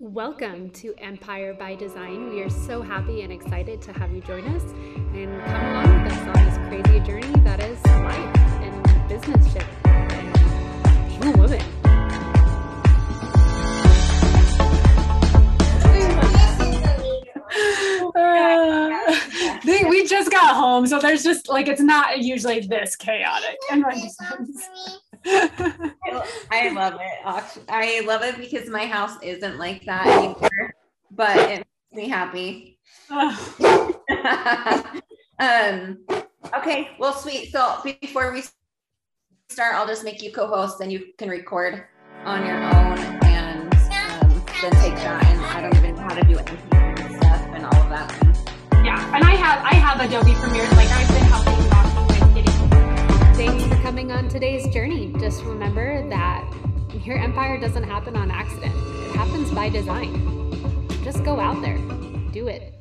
Welcome to Empire by Design. We are so happy and excited to have you join us and come along with us on this crazy journey that is life and business ship and being a woman. Uh, we just got home, so there's just like it's not usually this chaotic in. I love it. I love it because my house isn't like that anymore, but it makes me happy. um, okay, well, sweet. So before we start, I'll just make you co-host, and you can record on your own, and um, then take that. And I don't even know how to do anything and stuff and all of that. Yeah, and I have I have Adobe Premiere. Like I've been helping Rocky with getting. Thanks for coming on today's journey. Just remember that your empire doesn't happen on accident. It happens by design. Just go out there, do it.